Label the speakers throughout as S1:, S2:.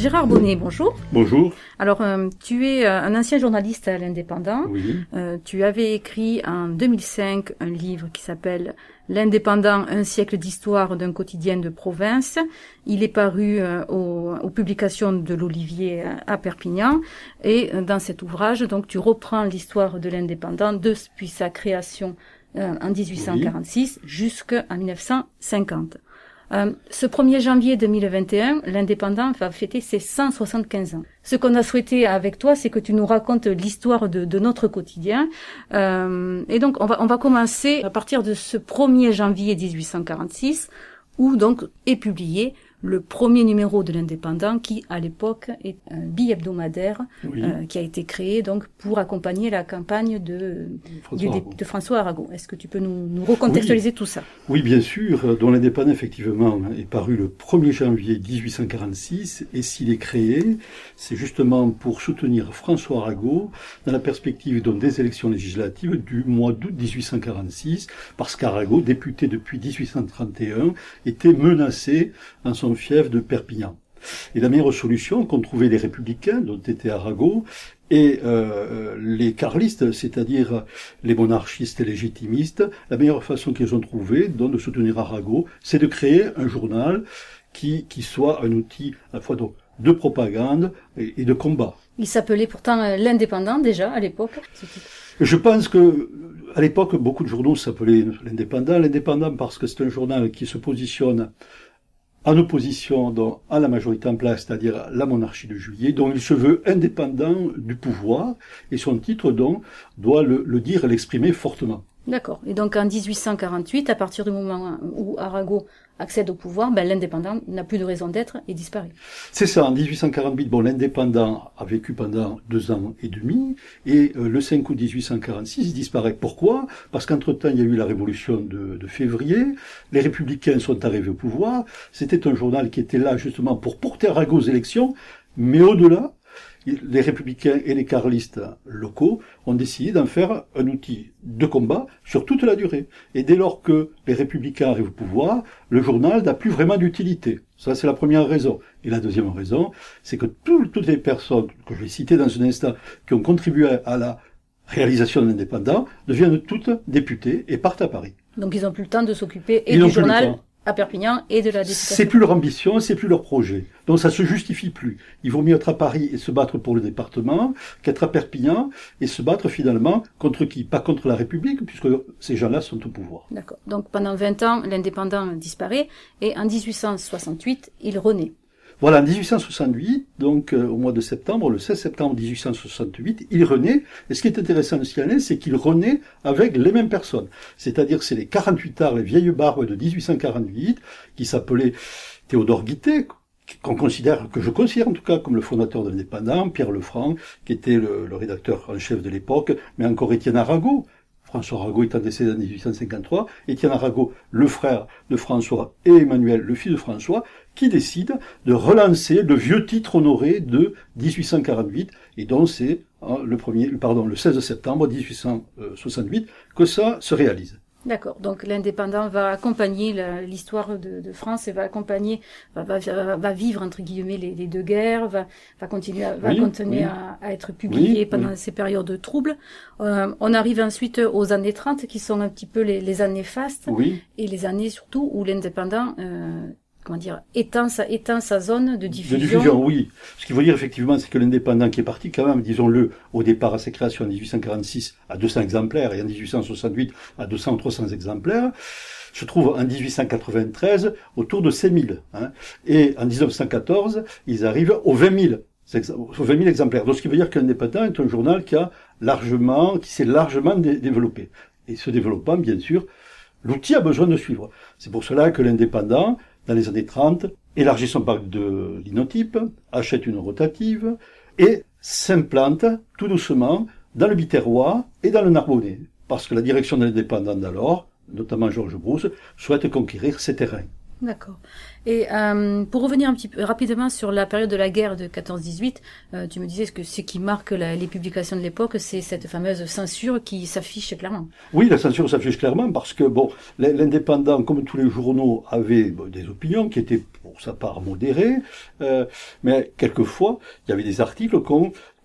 S1: Gérard Bonnet, bonjour.
S2: Bonjour.
S1: Alors, euh, tu es euh, un ancien journaliste à l'Indépendant.
S2: Oui.
S1: Euh, tu avais écrit en 2005 un livre qui s'appelle L'Indépendant, un siècle d'histoire d'un quotidien de province. Il est paru euh, aux, aux, publications de l'Olivier à Perpignan. Et dans cet ouvrage, donc, tu reprends l'histoire de l'Indépendant depuis sa création en 1846 oui. jusqu'en 1950. Euh, ce 1er janvier 2021, l'Indépendant va fêter ses 175 ans. Ce qu'on a souhaité avec toi, c'est que tu nous racontes l'histoire de, notre quotidien. Euh, et donc, on va, on va commencer à partir de ce 1er janvier 1846, où donc est publié le premier numéro de l'Indépendant, qui à l'époque est un bi-hebdomadaire
S2: oui.
S1: euh, qui a été créé donc pour accompagner la campagne de
S2: François,
S1: du,
S2: Arago.
S1: de François Arago. Est-ce que tu peux nous, nous recontextualiser
S2: oui.
S1: tout ça?
S2: Oui, bien sûr. Dont l'Indépendant effectivement est paru le 1er janvier 1846 et s'il est créé, c'est justement pour soutenir François Arago dans la perspective donc, des élections législatives du mois d'août 1846, parce qu'Arago, député depuis 1831, était menacé en son fief de Perpignan. Et la meilleure solution qu'ont trouvé les républicains, dont était Arago, et euh, les carlistes, c'est-à-dire les monarchistes et légitimistes, la meilleure façon qu'ils ont trouvé, donc de soutenir Arago, c'est de créer un journal qui, qui soit un outil à la fois donc, de propagande et, et de combat.
S1: Il s'appelait pourtant euh, l'Indépendant déjà à l'époque.
S2: Je pense que à l'époque, beaucoup de journaux s'appelaient l'Indépendant. L'Indépendant parce que c'est un journal qui se positionne en opposition à la majorité en place, c'est-à-dire la monarchie de juillet, dont il se veut indépendant du pouvoir, et son titre donc doit le dire et l'exprimer fortement.
S1: D'accord. Et donc en 1848, à partir du moment où Arago accède au pouvoir, ben, l'indépendant n'a plus de raison d'être et disparaît.
S2: C'est ça, en 1848, bon, l'indépendant a vécu pendant deux ans et demi, et euh, le 5 août 1846, il disparaît. Pourquoi? Parce qu'entre-temps, il y a eu la révolution de, de, février, les républicains sont arrivés au pouvoir, c'était un journal qui était là justement pour porter Arago aux élections, mais au-delà, les républicains et les carlistes locaux ont décidé d'en faire un outil de combat sur toute la durée. Et dès lors que les républicains arrivent au pouvoir, le journal n'a plus vraiment d'utilité. Ça, c'est la première raison. Et la deuxième raison, c'est que tout, toutes les personnes que je vais citer dans un instant qui ont contribué à la réalisation de l'indépendant deviennent toutes députées et partent à Paris.
S1: Donc ils n'ont plus le temps de s'occuper et du journal à Perpignan et de la députation.
S2: C'est plus leur ambition, c'est plus leur projet. Donc ça se justifie plus. Il vaut mieux être à Paris et se battre pour le département qu'être à Perpignan et se battre finalement contre qui? Pas contre la République, puisque ces gens-là sont au pouvoir.
S1: D'accord. Donc pendant 20 ans, l'indépendant disparaît et en 1868, il renaît.
S2: Voilà, en 1868, donc euh, au mois de septembre, le 16 septembre 1868, il renaît. Et ce qui est intéressant de signaler, c'est qu'il renaît avec les mêmes personnes. C'est-à-dire, c'est les 48 arts, les vieilles barbes de 1848, qui s'appelaient Théodore Guittet, qu'on considère, que je considère en tout cas comme le fondateur de l'indépendant, Pierre Lefranc, qui était le, le rédacteur en chef de l'époque, mais encore Étienne Arago, François Arago étant décédé en 1853, Étienne Arago, le frère de François, et Emmanuel, le fils de François, qui décide de relancer le vieux titre honoré de 1848, et donc c'est le premier, pardon, le 16 septembre 1868 que ça se réalise.
S1: D'accord. Donc l'indépendant va accompagner l'histoire de, de, France et va accompagner, va, va, va vivre entre guillemets les, les, deux guerres, va, va continuer, à, va
S2: oui,
S1: continuer
S2: oui.
S1: à, à, être publié
S2: oui,
S1: pendant ces périodes de troubles. Euh, on arrive ensuite aux années 30 qui sont un petit peu les, les années fastes et les années surtout où l'indépendant euh, comment dire, éteint sa, sa zone de diffusion.
S2: De diffusion, oui. Ce qu'il faut dire effectivement, c'est que l'indépendant qui est parti quand même, disons-le, au départ à sa création en 1846 à 200 exemplaires et en 1868 à 200 ou 300 exemplaires, se trouve en 1893 autour de 5000. Hein. Et en 1914, ils arrivent aux 20 000 aux 20 000 exemplaires. Donc, ce qui veut dire que l'Indépendant est un journal qui a largement, qui s'est largement dé développé. Et ce développement, bien sûr, l'outil a besoin de suivre. C'est pour cela que l'Indépendant, dans les années 30, élargit son parc de linotype, achète une rotative et s'implante tout doucement dans le Biterrois et dans le Narbonnais. Parce que la direction de l'indépendant d'alors, notamment Georges Brousse, souhaite conquérir ces terrains.
S1: D'accord. Et euh, pour revenir un petit peu rapidement sur la période de la guerre de 14-18, euh, tu me disais que ce qui marque les publications de l'époque, c'est cette fameuse censure qui s'affiche clairement.
S2: Oui, la censure s'affiche clairement parce que bon, l'indépendant, comme tous les journaux, avait des opinions qui étaient pour sa part modérées, euh, mais quelquefois il y avait des articles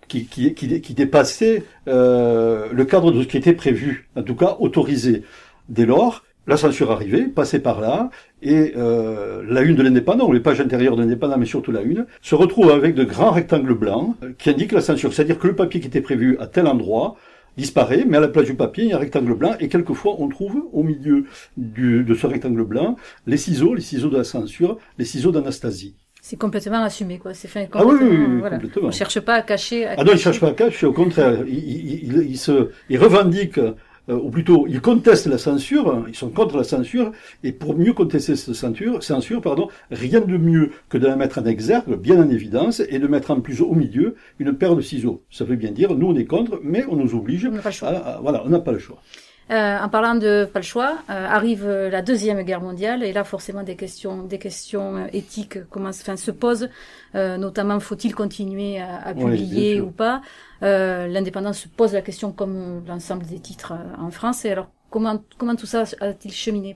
S2: qui, qui, dépassaient euh, le cadre de ce qui était prévu, en tout cas autorisé. Dès lors, la censure arrivait, passait par là, et euh, la une de l'indépendant, ou les pages intérieures de l'indépendant, mais surtout la une, se retrouve avec de grands rectangles blancs euh, qui indiquent la censure. C'est-à-dire que le papier qui était prévu à tel endroit disparaît, mais à la place du papier, il y a un rectangle blanc, et quelquefois on trouve au milieu du, de ce rectangle blanc les ciseaux, les ciseaux de la censure, les ciseaux d'Anastasie.
S1: C'est complètement assumé, quoi. C'est fait
S2: ah oui, oui,
S1: voilà. complètement. On cherche pas à cacher.
S2: ah non, il cherche pas à cacher. Au contraire, il, il, il, se, il revendique euh, ou plutôt ils contestent la censure, hein, ils sont contre la censure, et pour mieux contester cette censure, censure pardon, rien de mieux que de la mettre en exergue, bien en évidence, et de mettre en plus au milieu une paire de ciseaux. Ça veut bien dire, nous on est contre, mais on nous oblige.
S1: On n'a pas le choix.
S2: À, voilà, on n'a pas le choix.
S1: Euh, en parlant de pas le choix, euh, arrive la deuxième guerre mondiale et là forcément des questions, des questions euh, éthiques commencent, enfin se posent, euh, notamment faut-il continuer à, à publier ou pas? L'indépendance se pose la question comme l'ensemble des titres en France. Et alors Comment, tout ça a-t-il cheminé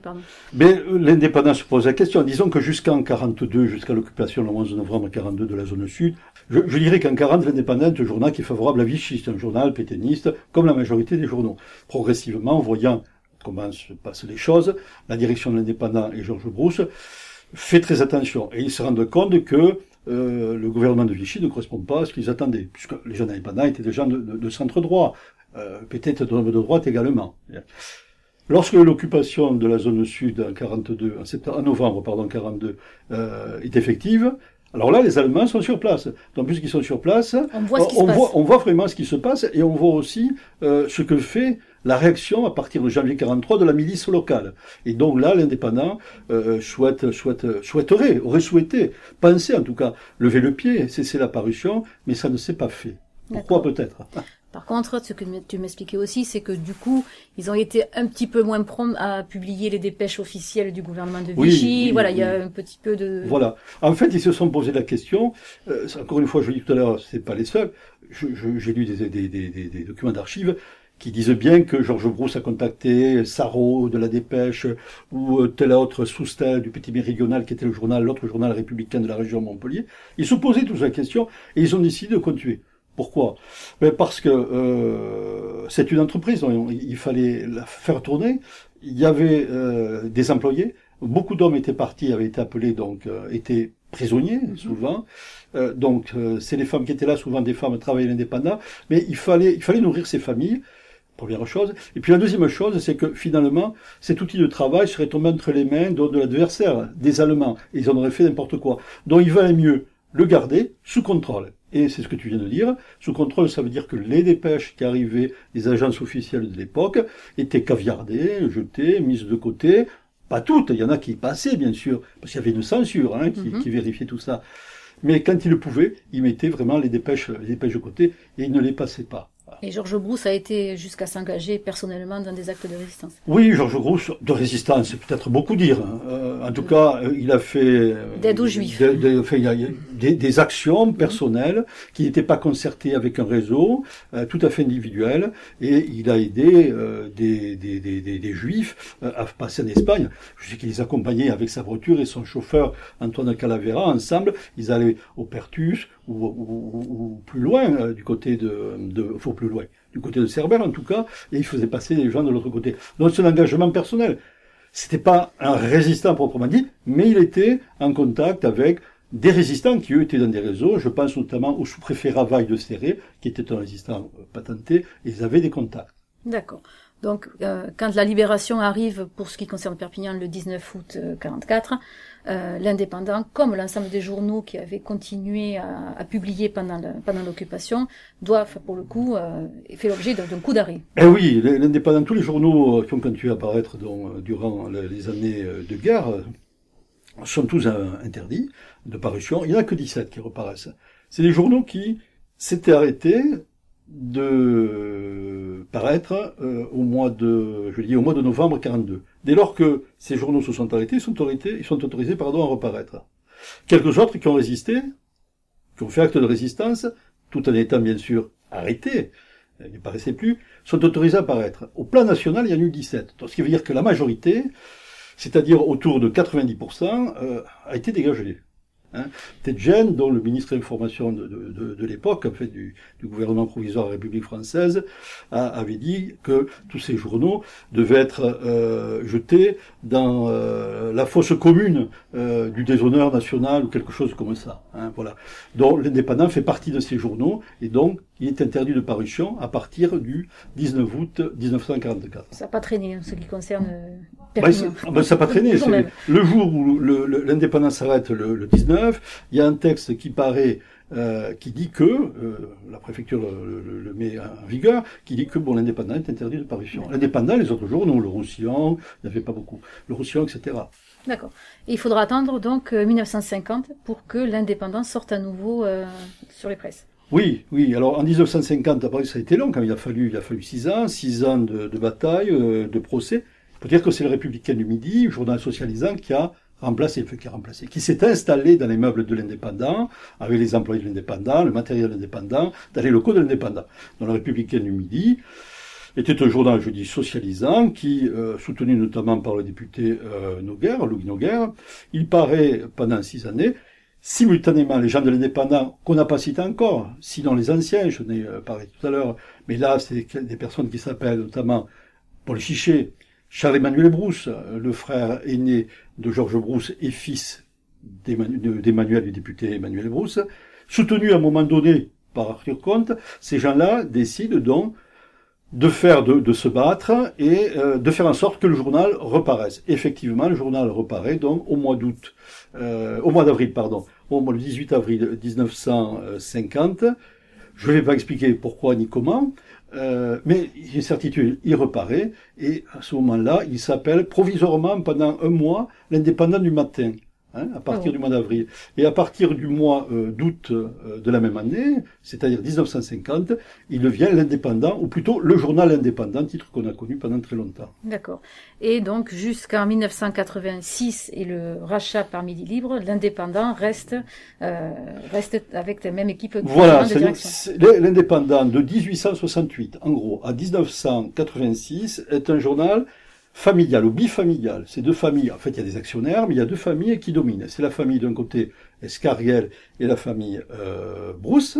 S2: Mais euh, l'indépendance se pose la question. Disons que jusqu'en 42, jusqu'à l'occupation le 11 novembre 42 de la zone sud, je, dirais qu'en 40, l'indépendance est un journal qui est favorable à Vichy. C'est un journal pétainiste, comme la majorité des journaux. Progressivement, voyant comment se passent les choses, la direction de l'indépendant et Georges Brousse fait très attention. Et ils se rendent compte que euh, le gouvernement de Vichy ne correspond pas à ce qu'ils attendaient, puisque les jeunes indépendants étaient des gens de centre droit, euh, peut-être de droite également. Lorsque l'occupation de la zone sud en 42, en, septembre, en novembre pardon 42 euh, est effective, alors là les Allemands sont sur place. Donc puisqu'ils sont sur place,
S1: on voit,
S2: on, voit, on voit, vraiment ce qui se passe et on voit aussi euh, ce que fait la réaction à partir de janvier 43 de la milice locale. Et donc là, l'indépendant euh, souhaite, souhaite, souhaiterait, aurait souhaité, penser en tout cas, lever le pied, cesser la parution, mais ça ne s'est pas fait. Pourquoi peut-être?
S1: Par contre, ce que tu m'expliquais aussi, c'est que du coup, ils ont été un petit peu moins prompts à publier les dépêches officielles du gouvernement de Vichy. voilà, il y a un petit peu de.
S2: Voilà. En fait, ils se sont posé la question. Euh, encore une fois, je dis tout à l'heure, c'est pas les seuls. J'ai lu des, des, des, des documents d'archives qui disent bien que Georges Brousse a contacté Sarro de la Dépêche ou euh, tel autre sous-style du Petit Méridional qui était le journal, l'autre journal républicain de la région Montpellier. Ils se posaient toutes la question et ils ont décidé de continuer. Pourquoi? Mais Parce que euh, c'est une entreprise, il fallait la faire tourner. Il y avait euh, des employés, beaucoup d'hommes étaient partis, avaient été appelés, donc euh, étaient prisonniers mhm. souvent. Euh, donc euh, c'est les femmes qui étaient là, souvent des femmes travaillaient indépendants, mais il fallait, il fallait nourrir ces familles. Première chose. Et puis la deuxième chose, c'est que finalement, cet outil de travail serait tombé entre les mains de, de l'adversaire, des Allemands. Et ils en auraient fait n'importe quoi. Donc il valait mieux le garder sous contrôle. Et c'est ce que tu viens de dire. Sous contrôle, ça veut dire que les dépêches qui arrivaient des agences officielles de l'époque étaient caviardées, jetées, mises de côté. Pas toutes, il y en a qui passaient, bien sûr, parce qu'il y avait une censure hein, qui, mhm. qui, vérifiait tout ça. Mais quand ils le pouvaient, ils mettaient vraiment les dépêches, les dépêches de côté et ils ne les passaient pas.
S1: Et Georges Brousse a été jusqu'à s'engager personnellement dans des actes de résistance.
S2: Oui, Georges Brousse, de résistance, c'est peut-être beaucoup dire. Hein. Euh, en tout cas, euh, il a fait... Euh,
S1: D'aide aux Juifs.
S2: Des, des, actions personnelles qui n'étaient pas concertées avec un réseau, tout à fait individuel, et il a aidé des, des, Juifs à passer en Espagne. Je sais qu'il les accompagnait avec sa voiture et son chauffeur Antoine Calavera, ensemble, ils allaient au Pertus, ou, plus loin, euh, du côté de, de, plus loin, du côté de Cerbère en tout cas, et il faisait passer les gens de l'autre côté. Donc c'est un engagement personnel. C'était pas un résistant proprement dit, mais il était en contact avec des résistants qui eux étaient dans des réseaux. Je pense notamment au sous-préfet Ravaille de Serré, qui était un résistant euh, patenté, et ils avaient des contacts.
S1: D'accord. Donc, euh, quand la libération arrive, pour ce qui concerne Perpignan, le 19 août 44, euh, l'indépendant, comme l'ensemble des journaux qui avaient continué à, publier pendant l'occupation, doivent, pour le coup, euh, fait l'objet d'un coup d'arrêt.
S2: Eh oui, l'indépendant, tous les journaux qui ont continué à apparaître durant les années de guerre sont tous interdits de parution. Il n'y en a que 17 qui reparaissent. C'est des journaux qui s'étaient arrêtés de paraître euh, au mois de, je dis au mois de novembre 42. Dès lors que ces journaux se sont arrêtés, sont autorisés, ils sont autorisés pardon, à reparaître. Quelques autres qui ont résisté, qui ont fait acte de résistance, tout en étant bien sûr arrêtés, ils ne paraissaient plus, sont autorisés à paraître. Au plan national, il y en a eu 17. Donc, ce qui veut dire que la majorité, c'est-à-dire autour de 90%, euh, a été dégagée. Hein. Tedjen, dont le ministre de l'Information de, de, de, l'époque, en fait du, du, gouvernement provisoire de la République française, a, avait dit que tous ces journaux devaient être euh, jetés dans euh, la fosse commune euh, du déshonneur national ou quelque chose comme ça. Hein, voilà. Donc l'indépendant fait partie de ces journaux et donc il est interdit de parution à partir du 19 août 1944.
S1: Ça n'a pas traîné en ce qui concerne
S2: bah, bah, ça n'a pas traîné. Le jour où l'indépendance s'arrête, le, le, 19, il y a un texte qui paraît, euh, qui dit que, euh, la préfecture le, le, met en vigueur, qui dit que bon, l'indépendant est interdit de parution. L'indépendant, les autres jours, non, le Roussillon, il n'y avait pas beaucoup. Le Roussillon, etc.
S1: D'accord. Et il faudra attendre donc 1950 euh, pour que l'indépendance sorte à nouveau euh, sur les presses.
S2: Oui, oui. Alors en 1950, après ça a été long, quand il a fallu, il a fallu six ans, six ans de, de bataille, euh, de procès. Peut-être que c'est le Républicain du Midi, le journal socialisant, qui a remplacé, qui a remplacé, qui s'est installé dans les meubles de l'indépendant, avec les employés de l'indépendant, le matériel de l'indépendant, dans les locaux de l'indépendant. Dans le Républicain du Midi, était un journal, je dis, socialisant, qui, euh, soutenu notamment par le député euh, Noguer, Louis Noguer, il paraît pendant six années, simultanément les gens de l'indépendant, qu'on n'a pas cité encore, sinon les anciens, je n'ai euh, parlé tout à l'heure, mais là, c'est des personnes qui s'appellent notamment Paul Chiché, Charles-Emmanuel Brousse, le frère aîné de Georges Brousse et fils d'Emmanuel, du député Emmanuel Brousse, soutenu à un moment donné par Arthur Comte, ces gens-là décident donc de faire de, se battre et euh, de faire en sorte que le journal reparaisse. Effectivement, le journal reparaît donc au mois d'août, euh, au mois d'avril, pardon, au mois le 18 avril 1950. Je ne vais pas expliquer pourquoi ni comment, euh, mais il certitude, il reparaît, et à ce moment-là, il s'appelle provisoirement pendant un mois l'indépendant du matin. Hein, à partir du mois d'avril. Et à partir du mois euh, d'août euh, de la même année, c'est-à-dire 1950, il devient l'indépendant, ou plutôt le journal indépendant, titre qu'on a connu pendant très longtemps.
S1: D'accord. Et donc jusqu'en 1986 et le rachat par Midi Libre, l'indépendant reste, euh, reste avec la même équipe
S2: Voilà, l'indépendant de 1868, en gros, à 1986, est un journal familial ou bifamilial. C'est deux familles. En fait, il y a des actionnaires, mais il y a deux familles qui dominent. C'est la famille d'un côté Escarguel et la famille euh, Brousse.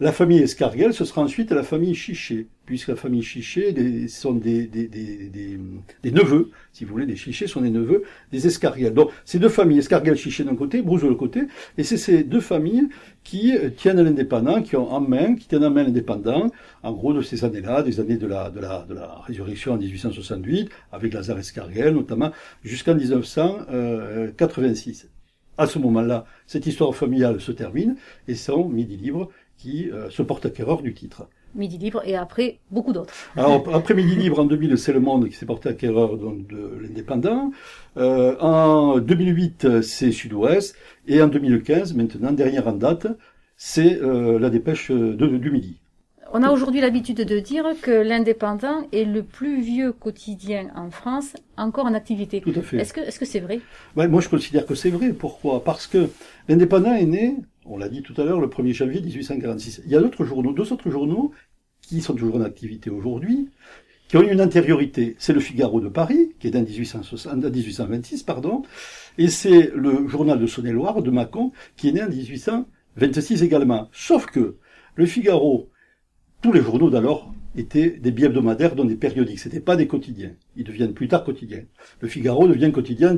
S2: La famille Escarguel, ce sera ensuite la famille Chiché, puisque la famille Chiché des, sont des, des, des, neveux, si vous voulez, des Chichés sont des neveux des Escarguel. Donc, ces deux familles, Escarguel, Chiché d'un côté, Brousse de l'autre côté, et c'est ces deux familles qui tiennent l'indépendant, qui ont en main, qui tiennent en main l'indépendant, en gros de ces années-là, des années de la, de la, de la résurrection en 1868, avec Lazare Escarguel notamment, jusqu'en 1986 à ce moment-là, cette histoire familiale se termine et c'est Midi Libre qui euh, se porte acquéreur du titre?
S1: Midi Libre et après beaucoup d'autres.
S2: Alors après Midi Libre en 2000, c'est Le Monde qui s'est porté acquéreur donc, de l'Indépendant. Euh, en 2008, c'est Sud-Ouest et en 2015, maintenant dernière en date, c'est euh, la dépêche de, du Midi.
S1: On a aujourd'hui l'habitude de dire que l'Indépendant est le plus vieux quotidien en France encore en activité.
S2: Tout à fait.
S1: Est-ce que est-ce que c'est vrai?
S2: Moi, je considère que c'est vrai. Pourquoi? Parce que l'Indépendant est né, on l'a dit tout à l'heure, le 1er janvier 1846. Il y a d'autres journaux, deux autres journaux qui sont toujours en activité aujourd'hui, qui ont une antériorité. C'est le Figaro de Paris, qui est en 1826, pardon, et c'est le journal de Saône-et-Loire de Mâcon, qui est né en 1826 également. Sauf que le Figaro tous les journaux d'alors étaient des bi-hebdomadaires, dont des périodiques. C'était pas des quotidiens. Ils deviennent plus tard quotidiens. Le Figaro devient quotidien en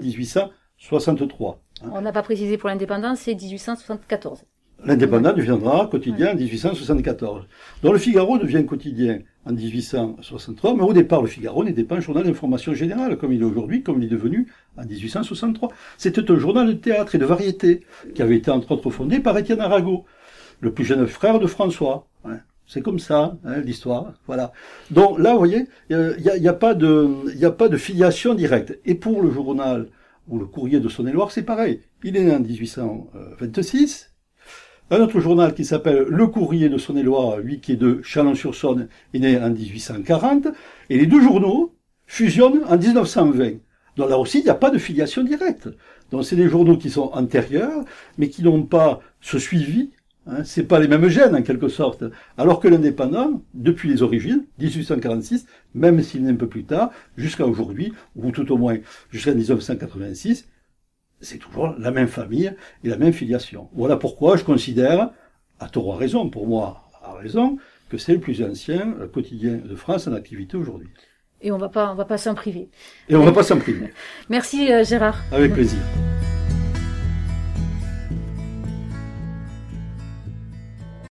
S2: 1863.
S1: Hein. On n'a pas précisé pour l'indépendance, c'est 1874.
S2: L'indépendant deviendra quotidien en 1874. Donc le Figaro devient quotidien en 1863, mais au départ le Figaro n'était pas un journal d'information générale comme il est aujourd'hui, comme il est devenu en 1863. C'était un journal de théâtre et de variété qui avait été entre autres fondé par Étienne Arago, le plus jeune frère de François. Hein. C'est comme ça, hein, l'histoire. Voilà. Donc là, vous voyez, il n'y a, y a, pas de, il a pas de filiation directe. Et pour le journal ou le courrier de Saône-et-Loire, c'est pareil. Il est né en 1826. Un autre journal qui s'appelle Le Courrier de Saône-et-Loire, lui qui est de Chalon-sur-Saône, est né en 1840. Et les deux journaux fusionnent en 1920. Donc là aussi, il n'y a pas de filiation directe. Donc c'est des journaux qui sont antérieurs, mais qui n'ont pas ce suivi. Hein, c'est pas les mêmes gènes en quelque sorte. Alors que l'indépendant, depuis les origines, 1846, même s'il est un peu plus tard, jusqu'à aujourd'hui, ou tout au moins jusqu'à 1986, c'est toujours la même famille et la même filiation. Voilà pourquoi je considère, à tort à raison, pour moi à raison, que c'est le plus ancien quotidien de France en activité aujourd'hui.
S1: Et on va pas, on va pas s'en priver.
S2: Et on va pas s'en priver.
S1: Merci euh, Gérard.
S2: Avec plaisir.